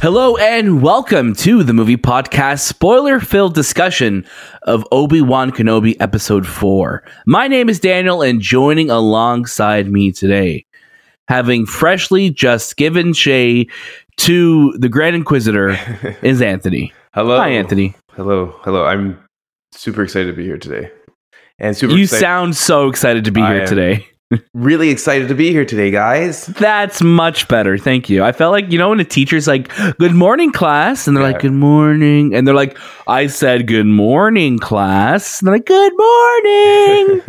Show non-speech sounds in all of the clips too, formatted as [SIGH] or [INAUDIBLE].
Hello and welcome to the movie podcast spoiler filled discussion of Obi Wan Kenobi Episode 4. My name is Daniel, and joining alongside me today, having freshly just given Shay to the Grand Inquisitor, [LAUGHS] is Anthony. Hello. Hi, Anthony. Hello. Hello. I'm super excited to be here today. And super You excited- sound so excited to be I here am. today. Really excited to be here today, guys. That's much better. Thank you. I felt like, you know, when a teacher's like, Good morning, class. And they're like, Good morning. And they're like, I said, Good morning, class. And they're like, Good morning.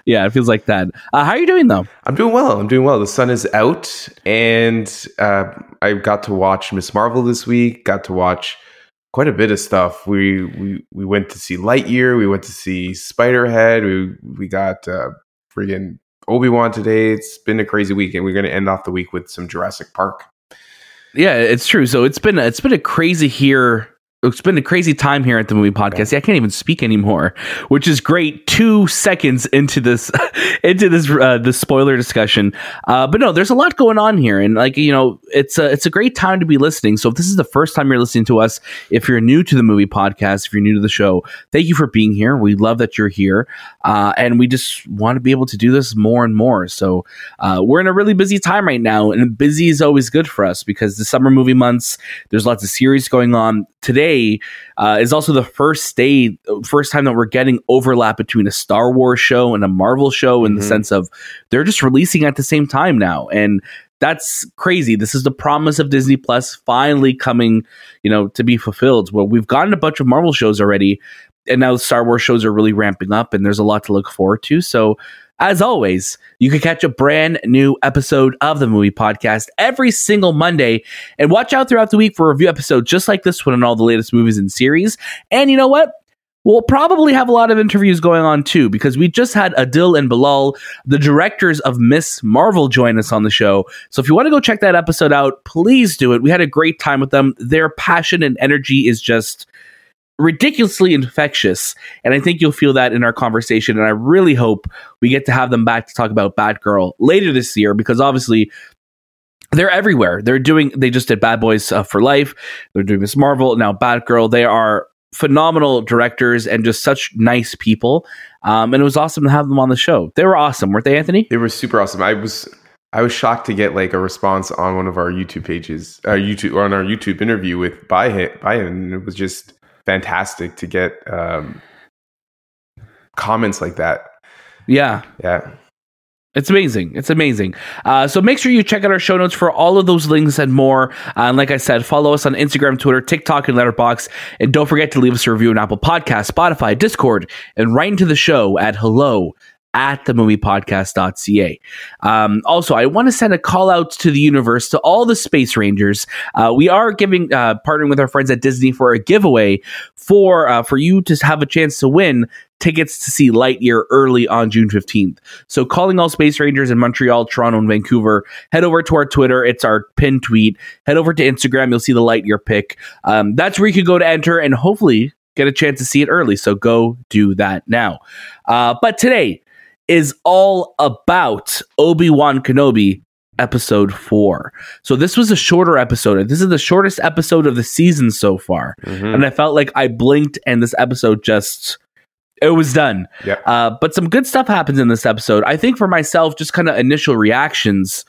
[LAUGHS] yeah, it feels like that. Uh, how are you doing, though? I'm doing well. I'm doing well. The sun is out, and uh, I got to watch Miss Marvel this week. Got to watch quite a bit of stuff. We we we went to see Lightyear. We went to see Spiderhead. We we got uh, friggin' Obi Wan today. It's been a crazy week, and we're going to end off the week with some Jurassic Park. Yeah, it's true. So it's been it's been a crazy here. It's been a crazy time here at the movie podcast. Yeah, I can't even speak anymore, which is great. Two seconds into this, [LAUGHS] into this, uh, the spoiler discussion. Uh, but no, there's a lot going on here, and like you know, it's a it's a great time to be listening. So if this is the first time you're listening to us, if you're new to the movie podcast, if you're new to the show, thank you for being here. We love that you're here, uh, and we just want to be able to do this more and more. So uh, we're in a really busy time right now, and busy is always good for us because the summer movie months, there's lots of series going on. Today uh, is also the first day, first time that we're getting overlap between a Star Wars show and a Marvel show in the Mhm. sense of they're just releasing at the same time now, and that's crazy. This is the promise of Disney Plus finally coming, you know, to be fulfilled. Well, we've gotten a bunch of Marvel shows already, and now Star Wars shows are really ramping up, and there's a lot to look forward to. So, as always, you can catch a brand new episode of the movie podcast every single Monday, and watch out throughout the week for a review episodes just like this one and all the latest movies and series. And you know what? We'll probably have a lot of interviews going on too, because we just had Adil and Bilal, the directors of Miss Marvel, join us on the show. So if you want to go check that episode out, please do it. We had a great time with them. Their passion and energy is just ridiculously infectious. And I think you'll feel that in our conversation. And I really hope we get to have them back to talk about Batgirl later this year, because obviously they're everywhere. They're doing, they just did Bad Boys uh, for Life. They're doing Miss Marvel, now Batgirl. They are phenomenal directors and just such nice people. Um, and it was awesome to have them on the show. They were awesome, weren't they, Anthony? They were super awesome. I was I was shocked to get like a response on one of our YouTube pages, uh, YouTube or on our YouTube interview with by him, by him. It was just fantastic to get um, comments like that. Yeah. Yeah, It's amazing. It's amazing. Uh, so make sure you check out our show notes for all of those links and more. Uh, and like I said, follow us on Instagram, Twitter, TikTok, and Letterboxd. And don't forget to leave us a review on Apple Podcasts, Spotify, Discord, and write into the show at hello at the themoviepodcast.ca. Um, also, I want to send a call out to the universe to all the Space Rangers. Uh, we are giving, uh, partnering with our friends at Disney for a giveaway for uh, for you to have a chance to win tickets to see Lightyear early on June 15th. So, calling all Space Rangers in Montreal, Toronto, and Vancouver, head over to our Twitter. It's our pinned tweet. Head over to Instagram. You'll see the Lightyear pick. Um, that's where you can go to enter and hopefully get a chance to see it early. So, go do that now. Uh, but today is all about Obi Wan Kenobi. Episode four. So, this was a shorter episode. This is the shortest episode of the season so far. Mhm. And I felt like I blinked and this episode just it was done. Yep. Uh, but some good stuff happens in this episode. I think for myself, just kind of initial reactions.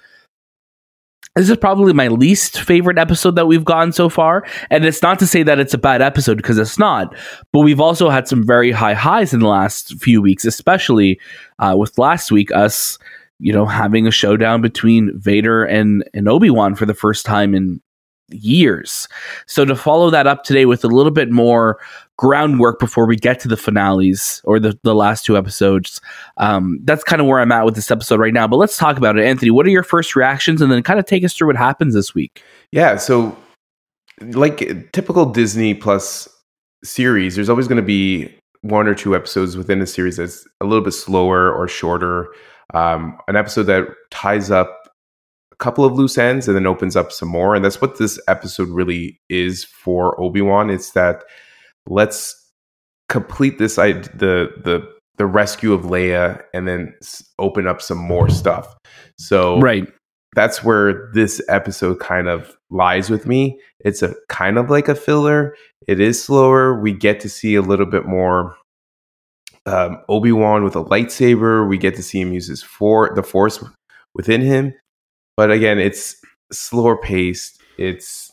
This is probably my least favorite episode that we've gotten so far. And it's not to say that it's a bad episode because it's not. But we've also had some very high highs in the last few weeks, especially uh, with last week, us, you know, having a showdown between Vader and, and Obi Wan for the first time in years. So to follow that up today with a little bit more groundwork before we get to the finales or the, the last two episodes, um, that's kind of where I'm at with this episode right now. But let's talk about it. Anthony, what are your first reactions? And then kind of take us through what happens this week. yeah. So, like typical Disney Plus series, there's always going to be one or two episodes within a series that's a little bit slower or shorter. Um, an episode that ties up a couple of loose ends and then opens up some more. And that's what this episode really is for Obi Wan. It's that let's complete this I the the the rescue of Leia and then open up some more stuff. So Right. that's where this episode kind of lies with me. It's a kind of like a filler. It is slower. We get to see a little bit more um, Obi Wan with a lightsaber. We get to see him use his for the Force within him. But again, it's slower paced. It's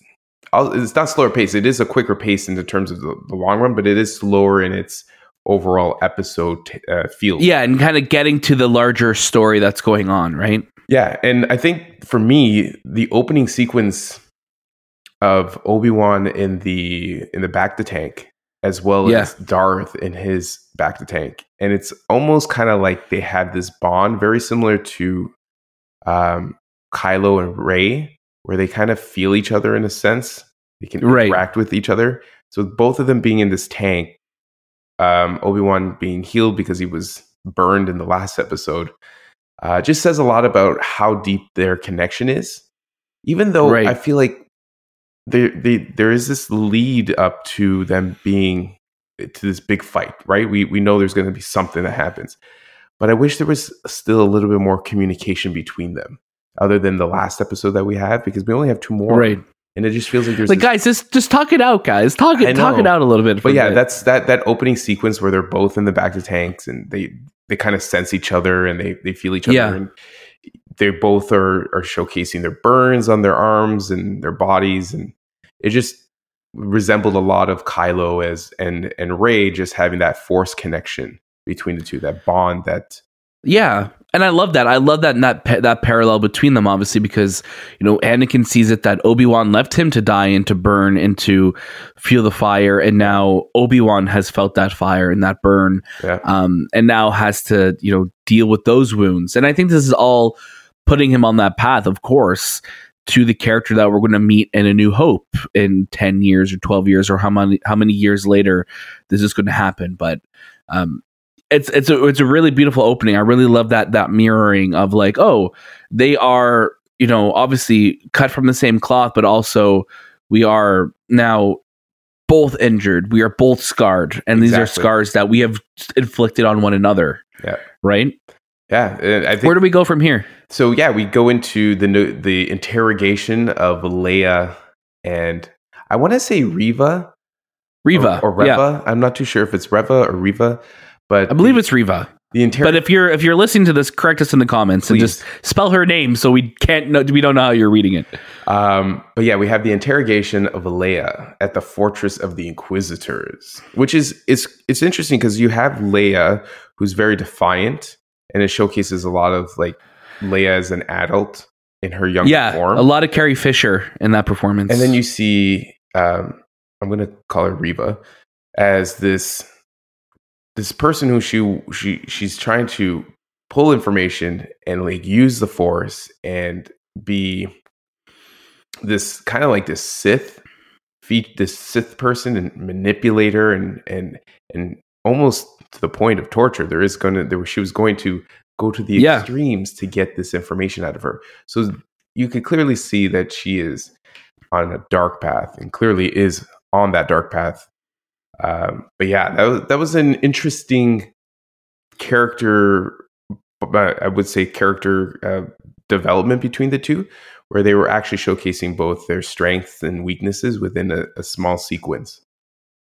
it's not slower paced. It is a quicker pace in terms of the, the long run, but it is slower in its overall episode uh, feel. Yeah, and kind of getting to the larger story that's going on, right? Yeah, and I think for me, the opening sequence of Obi Wan in the in the bacta tank, as well Yeah. as Darth in his bacta tank, and it's almost kind of like they had this bond, very similar to um, Kylo and Rey, where they kind of feel each other in a sense. They can Right. interact with each other. So both of them being in this tank, um, Obi Wan being healed because he was burned in the last episode, uh, just says a lot about how deep their connection is. Even though Right. I feel like there they, there is this lead up to them being to this big fight, right? We we know there's going to be something that happens, but I wish there was still a little bit more communication between them, other than the last episode that we have, because we only have two more, Right. And it just feels like there's Like this- guys, just just talk it out, guys. Talk it talk it out a little bit. but yeah, bit. that's that that opening sequence where they're both in the bacta tanks and they they kind of sense each other and they they feel each other Yeah. and they both are are showcasing their burns on their arms and their bodies and it just resembled a lot of Kylo as and and Rey just having that force connection between the two, that bond that Yeah, and I love that. I love that that that parallel between them, obviously, because you know Anakin sees it that Obi Wan left him to die and to burn and to feel the fire, and now Obi Wan has felt that fire and that burn, yeah. um, and now has to you know deal with those wounds. And I think this is all putting him on that path, of course, to the character that we're going to meet in A New Hope in ten years or twelve years or how many how many years later this is going to happen. But um, it's it's a, it's a really beautiful opening. I really love that that mirroring of like, oh, they are you know obviously cut from the same cloth, but also we are now both injured. We are both scarred, and these are scars that we have inflicted on one another. Yeah. Right. Yeah, I think Where do we go from here? So yeah, we go into the the interrogation of Leia and I want to say Riva Riva or, or Yeah, Reva. I'm not too sure if it's Reva or Riva, but I believe it's Riva. the inter- But if you're if you're listening to this, correct us in the comments and just spell her name so we can't know we don't know how you're reading it. Um, but yeah, we have the interrogation of Leia at the Fortress of the Inquisitors, which is it's it's interesting because you have Leia who's very defiant, and it showcases a lot of like Leia as an adult in her young yeah, form. a lot of Carrie Fisher in that performance. and then you see um, i'm going to call her riva as this this person who she she she's trying to pull information and like use the force and be this kind of like this sith feat this sith person and manipulator and and and almost to the point of torture there is going to there was she was going to go to the Yeah. extremes to get this information out of her so you could clearly see that she is on a dark path and clearly is on that dark path. Um, but yeah, that was, that was an interesting character, I would say character uh, development between the two, where they were actually showcasing both their strengths and weaknesses within a, a small sequence.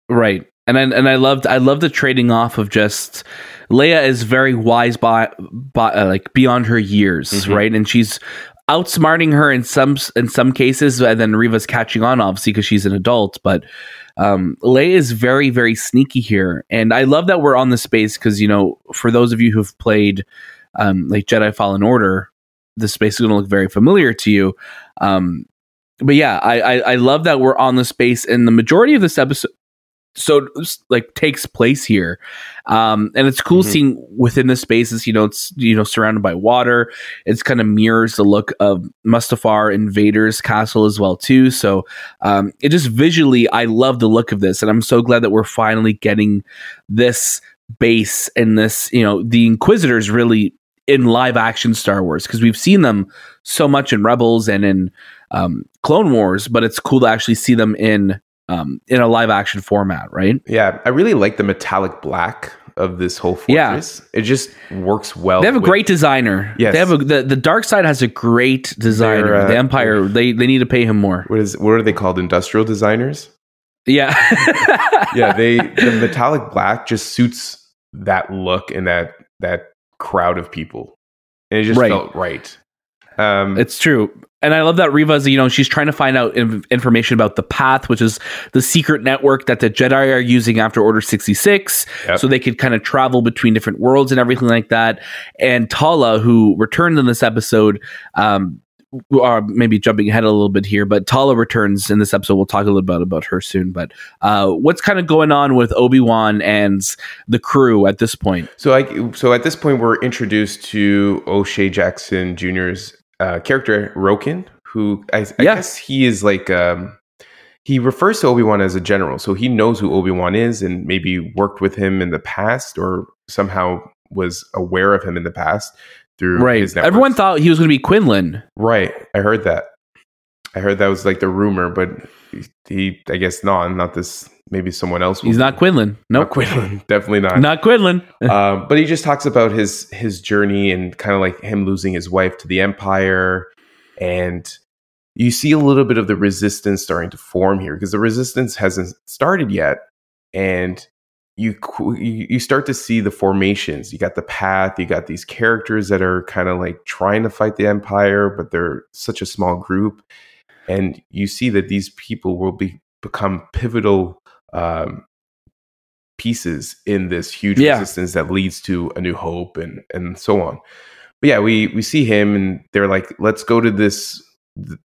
Right. And I, and I loved I love the trading off of just Leia is very wise by, by uh, like beyond her years, Mhm. right? And she's outsmarting her in some in some cases, and then Riva's catching on obviously because she's an adult. But um, Leia is very very sneaky here, and I love that we're on the space because you know for those of you who've played um, like Jedi Fallen Order, the space is going to look very familiar to you. Um, but yeah, I, I I love that we're on the space, and the majority of this episode so like takes place here. Um and it's cool Mhm. seeing within the spaces you know it's you know surrounded by water. It's kind of mirrors the look of mustafar in Vader's castle as well too. So um it just visually i love the look of this and i'm so glad that we're finally getting this base and this you know the inquisitors really in live action star wars because we've seen them so much in rebels and in um clone wars but it's cool to actually see them in um, in a live action format, right? Yeah, I really like the metallic black of this whole Yeah. fortress. It just works well. They have a with- great designer. Yes. They have a the, the dark side has a great designer. Uh, the Empire they they need to pay him more. What is what are they called? Industrial designers. Yeah. [LAUGHS] Yeah, they the [LAUGHS] metallic black just suits that look and that that crowd of people, and it just Right. felt right. Um, It's true. And I love that Riva's, you know, she's trying to find out inf- information about the Path, which is the secret network that the Jedi are using after Order 66. Yep. So they could kind of travel between different worlds and everything like that. And Tala, who returned in this episode, um, or maybe jumping ahead a little bit here, but Tala returns in this episode. We'll talk a little bit about her soon. But uh, what's kind of going on with Obi Wan and the crew at this point? So I so at this point we're introduced to O'Shea Jackson Jr.'s uh, character Roken, who I, I Yeah. guess he is like um, he refers to Obi Wan as a general, so he knows who Obi Wan is and maybe worked with him in the past or somehow was aware of him in the past through Right. his networks. Everyone thought he was going to be Quinlan. right. I heard that. I heard that was like the rumor, but he I guess not not this maybe someone else. He's not Quinlan. No, Nope. Quinlan. [LAUGHS] Definitely not. Not Quinlan. [LAUGHS] um, but he just talks about his his journey and kind of like him losing his wife to the empire and you see a little bit of the resistance starting to form here because the resistance hasn't started yet and you you start to see the formations you got the path you got these characters that are kind of like trying to fight the empire but they're such a small group and you see that these people will be become pivotal um, pieces in this huge Yeah. resistance that leads to a new hope and and so on. But yeah we we see him and they're like let's go to this th-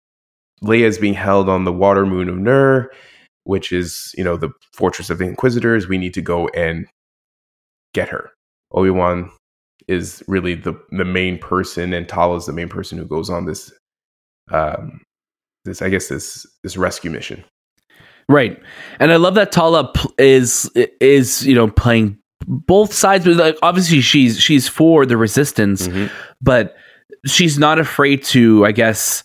leia's being held on the water moon of nur which is you know the fortress of the inquisitors. We need to go and get her. Obi-wan is really the the main person and Tala is the main person who goes on this um this i guess this this rescue mission Right, and I love that Tala is is you know playing both sides, but like obviously she's she's for the resistance, Mhm. but she's not afraid to, I guess.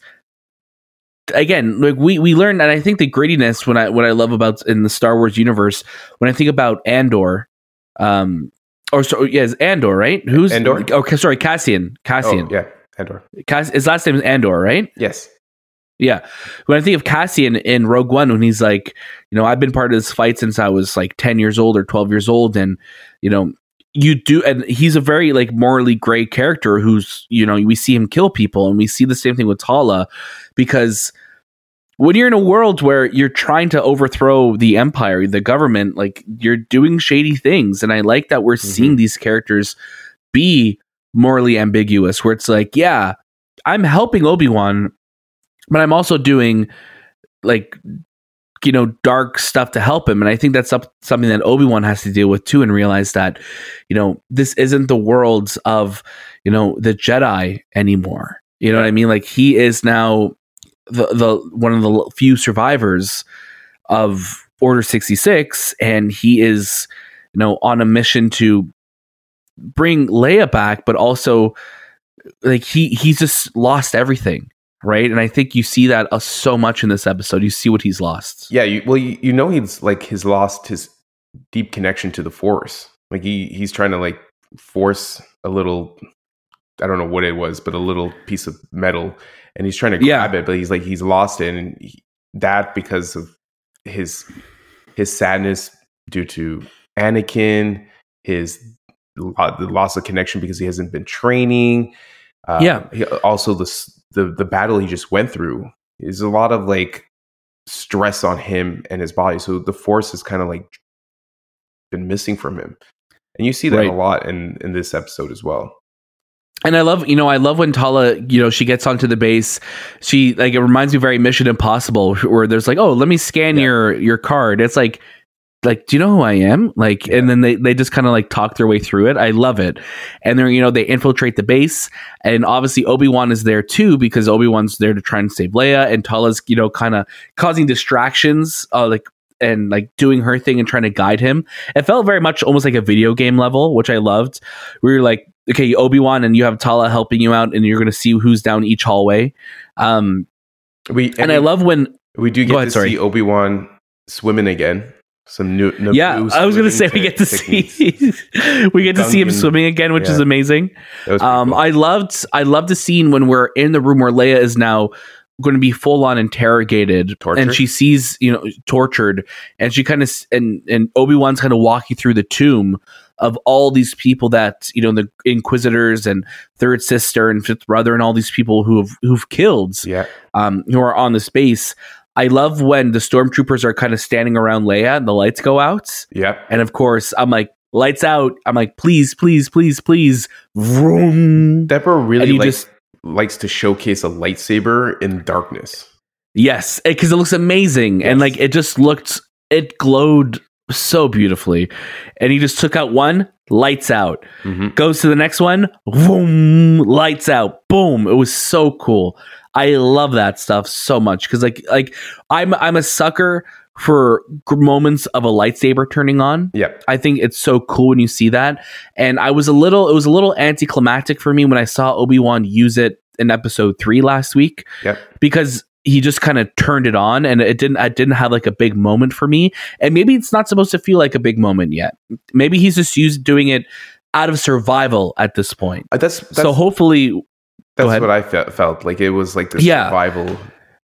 Again, like we we learned, and I think the grittiness when I what I love about in the Star Wars universe when I think about Andor, um, or so yes, Andor, right? Who's Andor? Okay, sorry, Cassian. Cassian. oh yeah Andor. Cass- his last name is Andor, right? yes Yeah. When I think of Cassian in Rogue One, when he's like, you know, I've been part of this fight since I was like 10 years old or 12 years old. And, you know, you do, and he's a very like morally gray character who's, you know, we see him kill people. And we see the same thing with Tala because when you're in a world where you're trying to overthrow the empire, the government, like you're doing shady things. And I like that we're mm-hmm. seeing these characters be morally ambiguous, where it's like, yeah, I'm helping Obi Wan, but I'm also doing like you know dark stuff to help him. And i think that's up, something that obi-wan has to deal with too and realize that you know this isn't the worlds of you know the jedi anymore. You know what i mean? Like he is now the the one of the few survivors of order 66 and he is you know on a mission to bring leia back but also like he he's just lost everything right and i think you see that uh, so much in this episode you see what he's lost Yeah, you, well, you, you know he's like he's lost his deep connection to the force. Like he he's trying to like force a little, I don't know what it was, but a little piece of metal, and he's trying to Yeah. grab it, but he's like he's lost it, and he, that because of his his sadness due to Anakin, his the loss of connection because he hasn't been training. Uh, Yeah. he- also the the the battle he just went through is a lot of like stress on him and his body. So the force has kind of like been missing from him. And you see that Right. a lot in in this episode as well. and I love, you know, I love when Tala, you know, she gets onto the base. She like it reminds me very Mission Impossible, where there's like, oh, let me scan Yeah. your your card. It's like, like, do you know who I am? Like, and then they they just kind of like talk their way through it. I love it. And they're you know they infiltrate the base, and obviously Obi Wan is there too because Obi Wan's there to try and save Leia, and Tala's you know kind of causing distractions, uh, like. And like doing her thing and trying to guide him. It felt very much almost like a video game level, which I loved. We were like, okay, Obi Wan, and you have Tala helping you out, and you're going to see who's down each hallway. Um, We and I we, love when we do Go get ahead, to sorry. see Obi Wan swimming again. Some new, new yeah, new I was gonna say we get to techniques. see [LAUGHS] we get to see him swimming again, which is amazing. That was pretty Um, cool. I loved I loved the scene when we're in the room where Leia is now going to be full on interrogated, Tortured? and she sees you know tortured, and she kind of and and Obi Wan's kind of walking through the tomb of all these people that you know the Inquisitors and Third Sister and Fifth Brother and all these people who have who've killed yeah, um, who are on the space. I love when the stormtroopers are kind of standing around Leia and the lights go out. yeah. And of course, I'm like, lights out. I'm like, please, please, please, please. Vroom. Deborah really likes just- likes to showcase a lightsaber in darkness. Yes, eh, because it, looks amazing. And like, it just looked, it glowed so beautifully. And he just took out one, lights out. hmm Goes to the next one, boom, lights out. Boom. It was so cool. I love that stuff so much because like like I'm I'm a sucker for moments of a lightsaber turning on. Yeah, I think it's so cool when you see that. And I was a little it was a little anticlimactic for me when I saw Obi-Wan use it in episode 3 last week Yep. because he just kind of turned it on and it didn't I didn't have like a big moment for me. And maybe it's not supposed to feel like a big moment yet. Maybe he's just used doing it out of survival at this point. Uh, that's that's, so hopefully that's what I fe- felt like. It was like the Yeah. survival.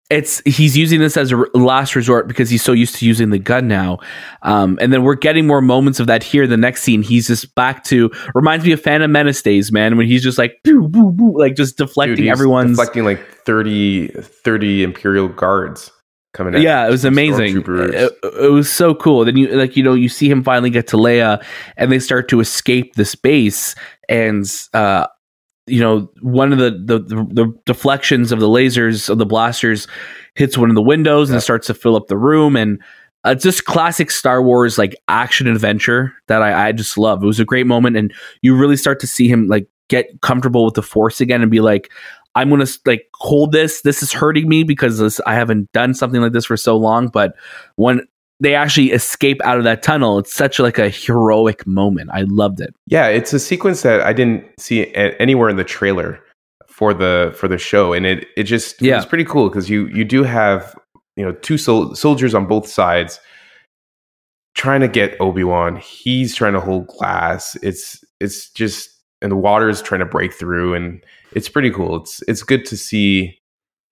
It's he's using this as a last resort because he's so used to using the gun now. Um, and then we're getting more moments of that here. The next scene, he's just back to reminds me of Phantom Menace days, man, when he's just like boo, boo, boo, like just deflecting Dude, everyone's. deflecting like 30, 30 Imperial guards coming. At yeah, it was amazing. It, it was so cool. Then you like you know you see him finally get to Leia, and they start to escape the space, and uh, you know one of the the, the deflections of the lasers of the blasters hits one of the windows and Yeah. it starts to fill up the room, and uh, it's just classic Star Wars like action adventure that I, I just love. It was a great moment, and you really start to see him like get comfortable with the Force again and be like. I'm gonna like hold this. This is hurting me because this, I haven't done something like this for so long. But when they actually escape out of that tunnel, it's such like a heroic moment. I loved it. Yeah, it's a sequence that I didn't see anywhere in the trailer for the for the show, and it it just Yeah. it's pretty cool because you you do have you know two sol- soldiers on both sides trying to get Obi Wan. He's trying to hold glass. It's it's just and the water is trying to break through, and it's pretty cool. It's it's good to see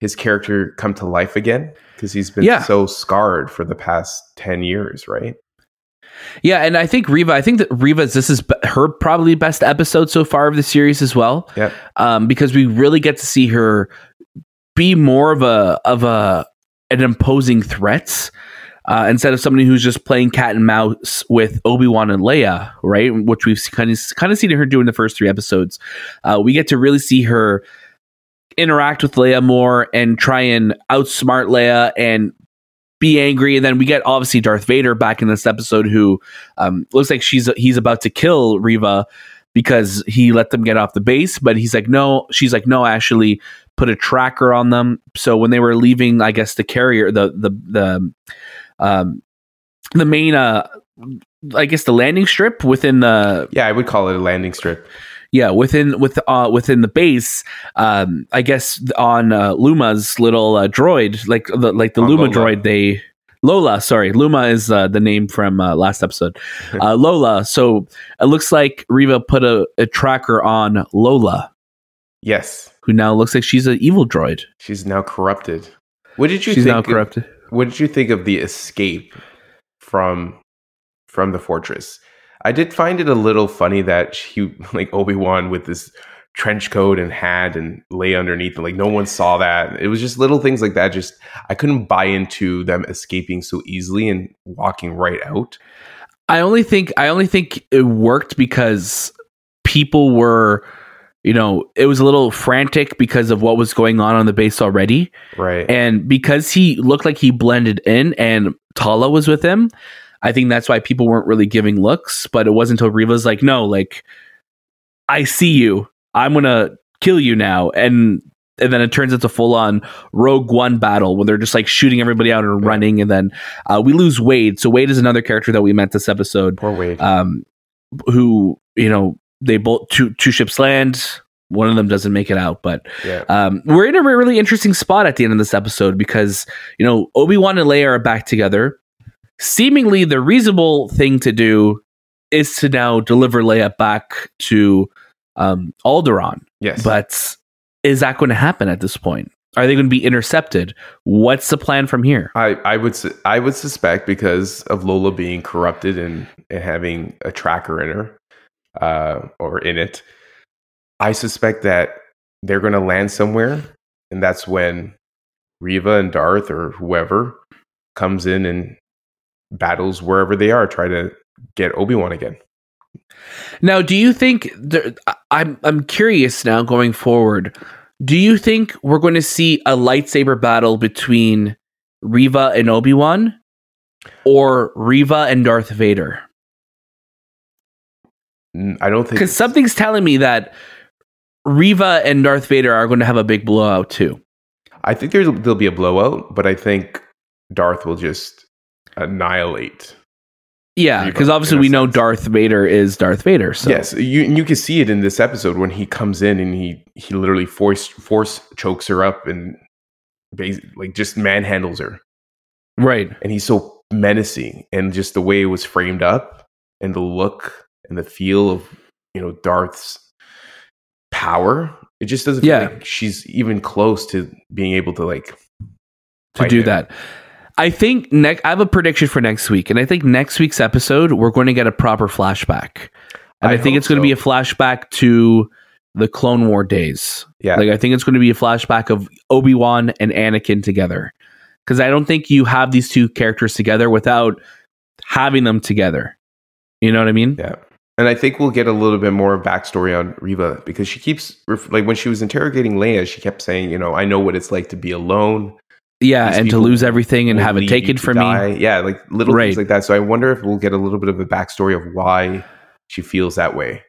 his character come to life again because he's been Yeah. so scarred for the past ten years, right? Yeah, and I think Riva. I think that Riva's this is her probably best episode so far of the series as well. Yep. um, because we really get to see her be more of a of a an imposing threat uh, instead of somebody who's just playing cat and mouse with Obi Wan and Leia, right? Which we've kind of kind of seen her do in the first three episodes. Uh, we get to really see her interact with Leia more and try and outsmart Leia and be angry. And then we get obviously Darth Vader back in this episode, who um, looks like she's he's about to kill Riva because he let them get off the base, but he's like, no, she's like, no, actually put a tracker on them. So when they were leaving, I guess the carrier, the the the um the main uh I guess the landing strip within the Yeah, I would call it a landing strip. Yeah within with uh within the base um I guess on uh, Luma's little uh, droid like the like the On Luma Lola. droid they Lola, sorry, Luma is uh, the name from uh, last episode. [LAUGHS] Uh, Lola. So it looks like Riva put a, a tracker on Lola, Yes, who now looks like she's an evil droid. she's now corrupted. What did you She's think? now of- corrupted. what did you think of the escape from from the fortress? I did find it a little funny that he like Obi Wan with this trench coat and hat and Leia underneath and like no one saw that. It was just little things like that. Just I couldn't buy into them escaping so easily and walking right out. I only think I only think it worked because people were, you know, it was a little frantic because of what was going on on the base already, Right. and because he looked like he blended in, and Tala was with him. I think that's why people weren't really giving looks. But it wasn't until Riva's like, "No, like, I see you. I'm gonna kill you now," and and then it turns into full on Rogue One battle when they're just like shooting everybody out and running, and then uh, we lose Wade. So Wade is another character that we met this episode, Poor Wade. um, who you know they both two two ships land. One of them doesn't make it out, but yeah. um, we're in a really interesting spot at the end of this episode because you know Obi Wan and Leia are back together. Seemingly the reasonable thing to do is to now deliver Leia back to um, Alderaan. Yes. But is that going to happen at this point? Are they going to be intercepted? What's the plan from here? I, I would su- I would suspect because of Lola being corrupted and, and having a tracker in her uh, or in it, I suspect that they're going to land somewhere, and that's when Riva and Darth or whoever comes in and battles wherever they are, try to get Obi Wan again. Now, do you think there, I'm I'm curious now going forward? Do you think we're going to see a lightsaber battle between Riva and Obi Wan, or Riva and Darth Vader? Mm, I don't think Because something's telling me that Riva and Darth Vader are going to have a big blowout too. I think there's there'll be a blowout, but I think Darth will just annihilate. Yeah, because obviously we know. Darth Vader is Darth Vader. So Yes, you you can see it in this episode when he comes in and he he literally force force chokes her up and like just manhandles her, right. and he's so menacing, and just the way it was framed up, and the look and the feel of you know Darth's power, it just doesn't Yeah. feel like she's even close to being able to like to do him. that. I think next. I have a prediction for next week, and I think next week's episode we're going to get a proper flashback, and I, I think it's going to be a flashback to the Clone War days. Yeah, Like I think it's going to be a flashback of Obi Wan and Anakin together, because I don't think you have these two characters together without having them together. You know what I mean? Yeah. And I think we'll get a little bit more backstory on Reva because she keeps, like, when she was interrogating Leia, she kept saying, you know, I know what it's like to be alone Yeah, and to lose everything and have it taken from me. Yeah, like little Right. things like that. So I wonder if we'll get a little bit of a backstory of why she feels that way.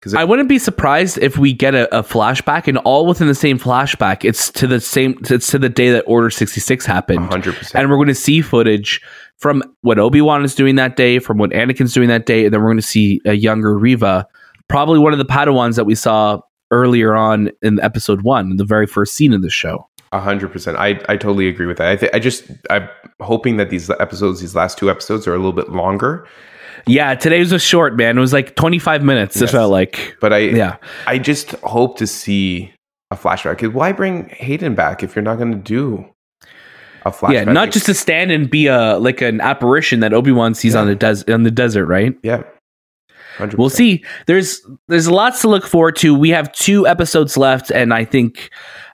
Because I wouldn't be surprised if we get a, a flashback and all within the same flashback. It's to the same. It's to the day that Order sixty six happened, hundred percent. and we're going to see footage from what Obi Wan is doing that day, from what Anakin's doing that day, and then we're going to see a younger Riva, probably one of the Padawans that we saw earlier on in episode one, the very first scene of the show. A hundred percent. I I totally agree with that. I th- I just I'm hoping that these episodes, these last two episodes, are a little bit longer. Yeah, today was a short man. It was like twenty five minutes. It felt like. But I Yeah, I just hope to see a flashback. Why bring Hayden back if you're not going to do a flashback? yeah, not just to stand and be a like an apparition that Obi Wan sees Yeah. on the des- on the desert, right? yeah. 100%. We'll see. There's there's lots to look forward to. We have two episodes left, and I think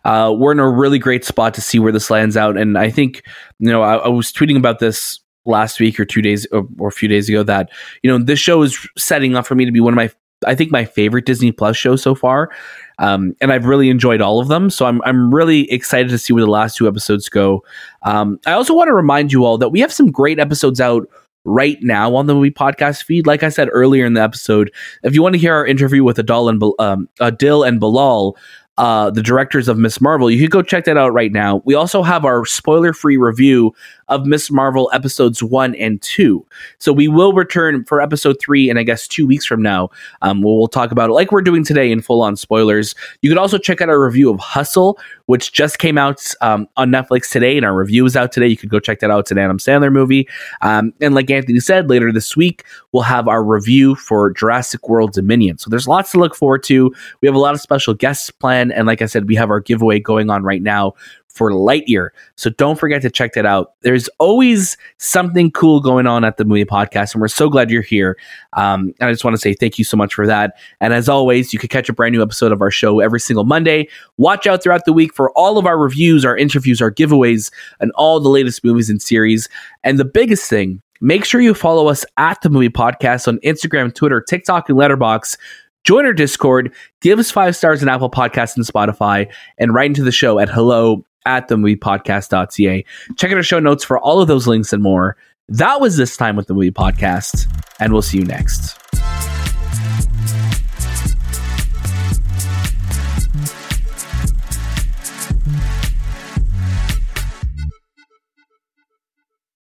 uh, we're in a really great spot to see where this lands out. And I think you know I, I was tweeting about this last week or two days or, or a few days ago that you know this show is setting up for me to be one of my I think my favorite Disney Plus shows so far. Um, and I've really enjoyed all of them. So I'm I'm really excited to see where the last two episodes go. Um, I also want to remind you all that we have some great episodes out right now on the movie podcast feed. Like I said earlier in the episode, if you want to hear our interview with Adil and um, Adil and Bilal, uh, the directors of Miss Marvel, you can go check that out right now. We also have our spoiler-free review of Miss Marvel episodes one and two. So we will return for episode three, and I guess two weeks from now, um, we'll, we'll talk about it like we're doing today in full-on spoilers. You can also check out our review of Hustle, which just came out um, on Netflix today, and our review is out today. You could go check that out. It's an Adam Sandler movie. Um, and like Anthony said, later this week, we'll have our review for Jurassic World Dominion. So there's lots to look forward to. We have a lot of special guests planned. And like I said, we have our giveaway going on right now for Lightyear. So don't forget to check that out. There's always something cool going on at the movie podcast, and we're so glad you're here. Um, and I just want to say thank you so much for that. And as always, you can catch a brand new episode of our show every single Monday. Watch out throughout the week for all of our reviews, our interviews, our giveaways, and all the latest movies and series. And the biggest thing, make sure you follow us at the movie podcast on Instagram, Twitter, TikTok, and Letterboxd. Join our Discord, give us five stars on Apple Podcasts and Spotify, and write into the show at hello at the moviepodcast.ca. Check out our show notes for all of those links and more. That was this time with the movie podcast, and we'll see you next.